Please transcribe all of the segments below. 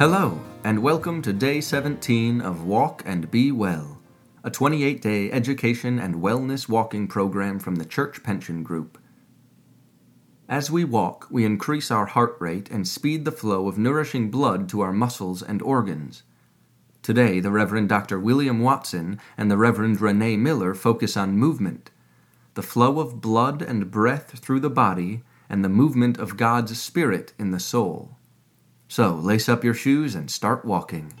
Hello, and welcome to day 17 of Walk and Be Well, a 28 day education and wellness walking program from the Church Pension Group. As we walk, we increase our heart rate and speed the flow of nourishing blood to our muscles and organs. Today, the Reverend Dr. William Watson and the Reverend Renee Miller focus on movement, the flow of blood and breath through the body, and the movement of God's Spirit in the soul. So, lace up your shoes and start walking.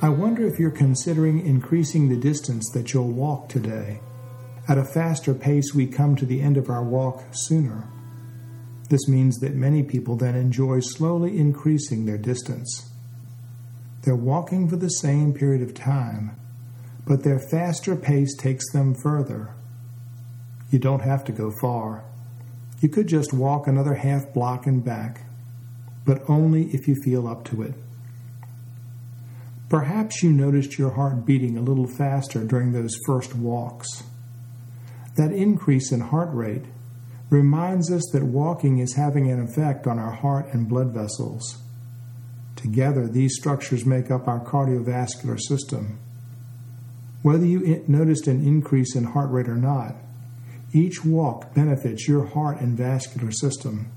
I wonder if you're considering increasing the distance that you'll walk today. At a faster pace, we come to the end of our walk sooner. This means that many people then enjoy slowly increasing their distance. They're walking for the same period of time, but their faster pace takes them further. You don't have to go far. You could just walk another half block and back, but only if you feel up to it. Perhaps you noticed your heart beating a little faster during those first walks. That increase in heart rate reminds us that walking is having an effect on our heart and blood vessels. Together, these structures make up our cardiovascular system. Whether you noticed an increase in heart rate or not, each walk benefits your heart and vascular system.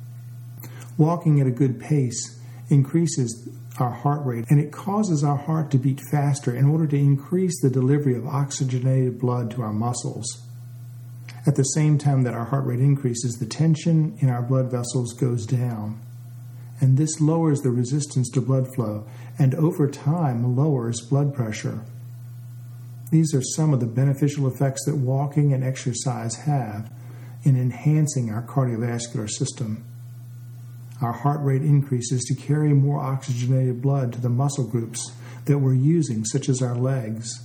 Walking at a good pace increases our heart rate, and it causes our heart to beat faster in order to increase the delivery of oxygenated blood to our muscles. At the same time that our heart rate increases, the tension in our blood vessels goes down. And this lowers the resistance to blood flow and over time lowers blood pressure. These are some of the beneficial effects that walking and exercise have in enhancing our cardiovascular system. Our heart rate increases to carry more oxygenated blood to the muscle groups that we're using, such as our legs,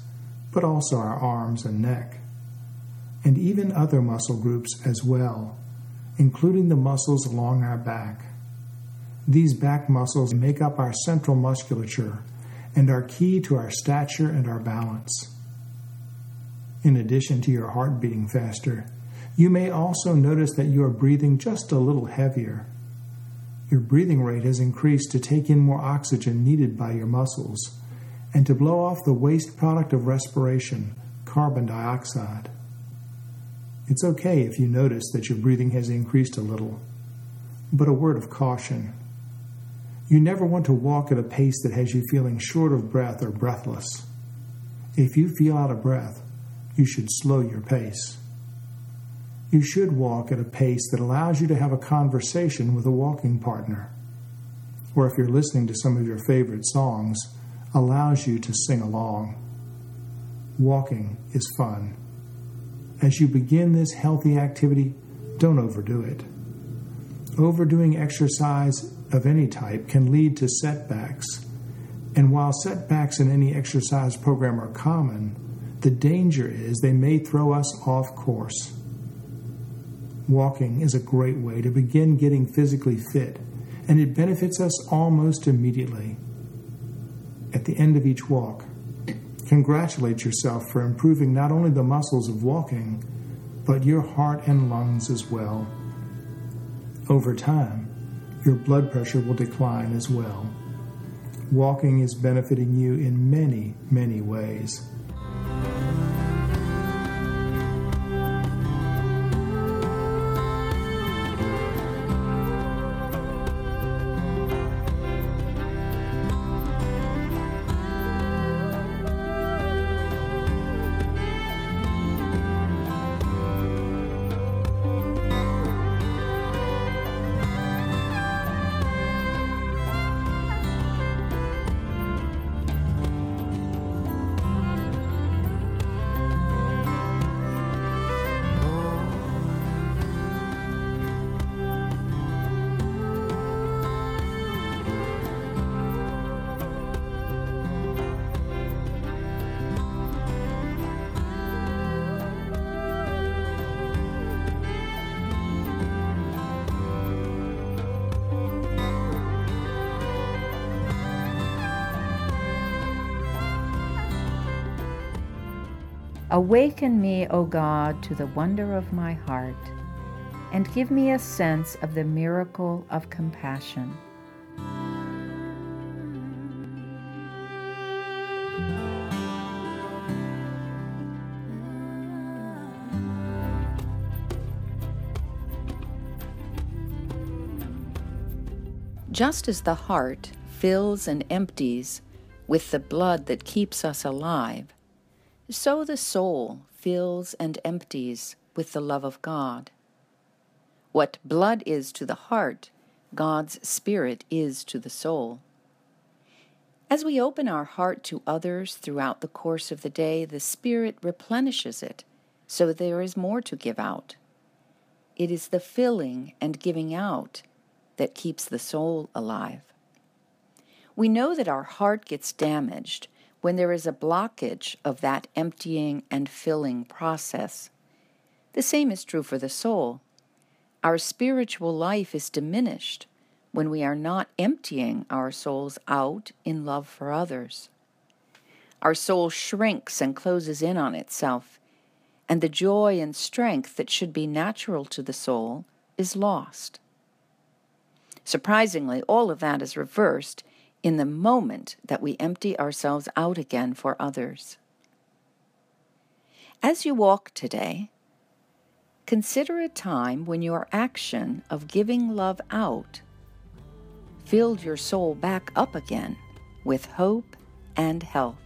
but also our arms and neck, and even other muscle groups as well, including the muscles along our back. These back muscles make up our central musculature and are key to our stature and our balance. In addition to your heart beating faster, you may also notice that you are breathing just a little heavier your breathing rate has increased to take in more oxygen needed by your muscles and to blow off the waste product of respiration, carbon dioxide. It's okay if you notice that your breathing has increased a little, but a word of caution. You never want to walk at a pace that has you feeling short of breath or breathless. If you feel out of breath, you should slow your pace. You should walk at a pace that allows you to have a conversation with a walking partner. Or if you're listening to some of your favorite songs, allows you to sing along. Walking is fun. As you begin this healthy activity, don't overdo it. Overdoing exercise of any type can lead to setbacks. And while setbacks in any exercise program are common, the danger is they may throw us off course. Walking is a great way to begin getting physically fit, and it benefits us almost immediately. At the end of each walk, congratulate yourself for improving not only the muscles of walking, but your heart and lungs as well. Over time, your blood pressure will decline as well. Walking is benefiting you in many, many ways. Awaken me, O God, to the wonder of my heart, and give me a sense of the miracle of compassion. Just as the heart fills and empties with the blood that keeps us alive, so the soul fills and empties with the love of God. What blood is to the heart, God's Spirit is to the soul. As we open our heart to others throughout the course of the day, the Spirit replenishes it so there is more to give out. It is the filling and giving out that keeps the soul alive. We know that our heart gets damaged when there is a blockage of that emptying and filling process. The same is true for the soul. Our spiritual life is diminished when we are not emptying our souls out in love for others. Our soul shrinks and closes in on itself, and the joy and strength that should be natural to the soul is lost. Surprisingly, all of that is reversed in the moment that we empty ourselves out again for others. As you walk today, consider a time when your action of giving love out filled your soul back up again with hope and health.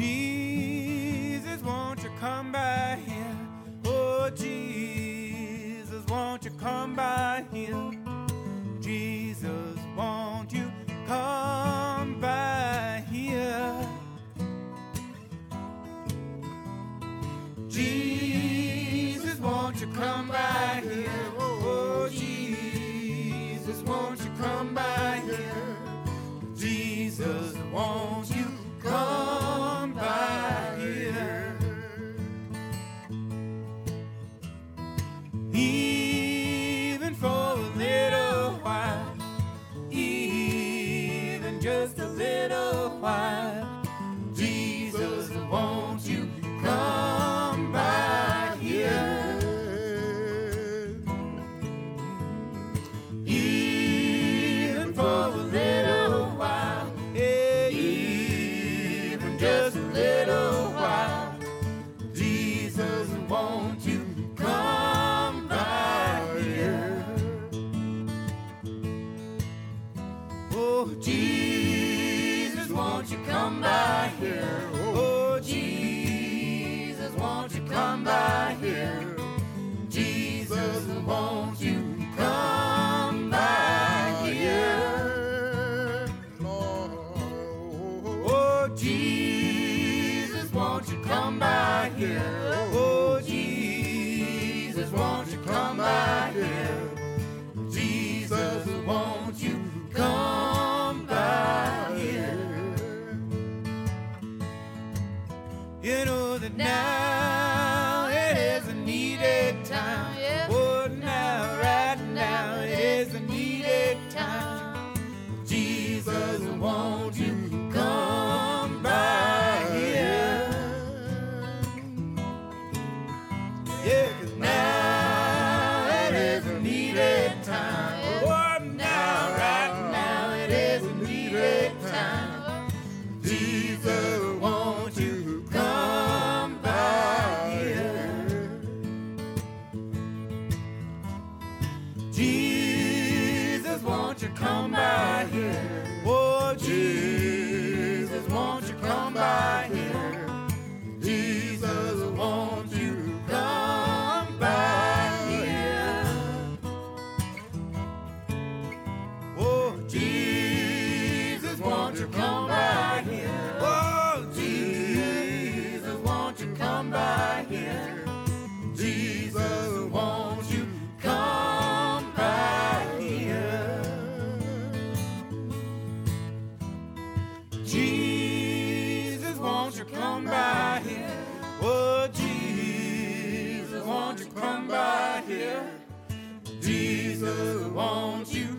Jesus, You know that now Jesus, won't you come by here? Oh, Jesus, won't you come by here? Jesus, won't you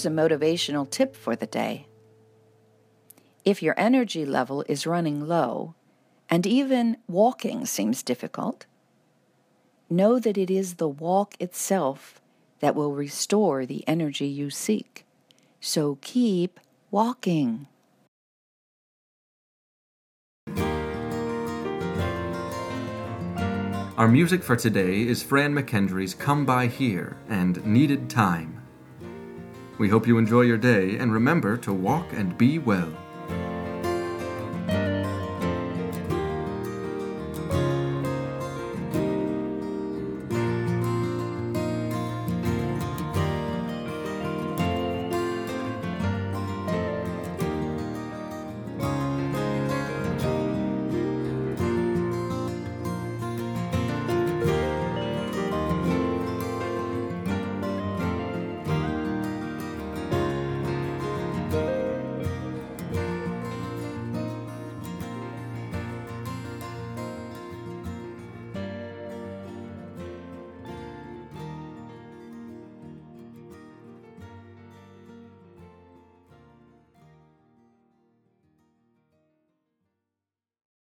Here's a motivational tip for the day. If your energy level is running low, and even walking seems difficult, know that it is the walk itself that will restore the energy you seek. So keep walking. Our music for today is Fran McKendree's Come By Here and Needed Time. We hope you enjoy your day and remember to walk and be well.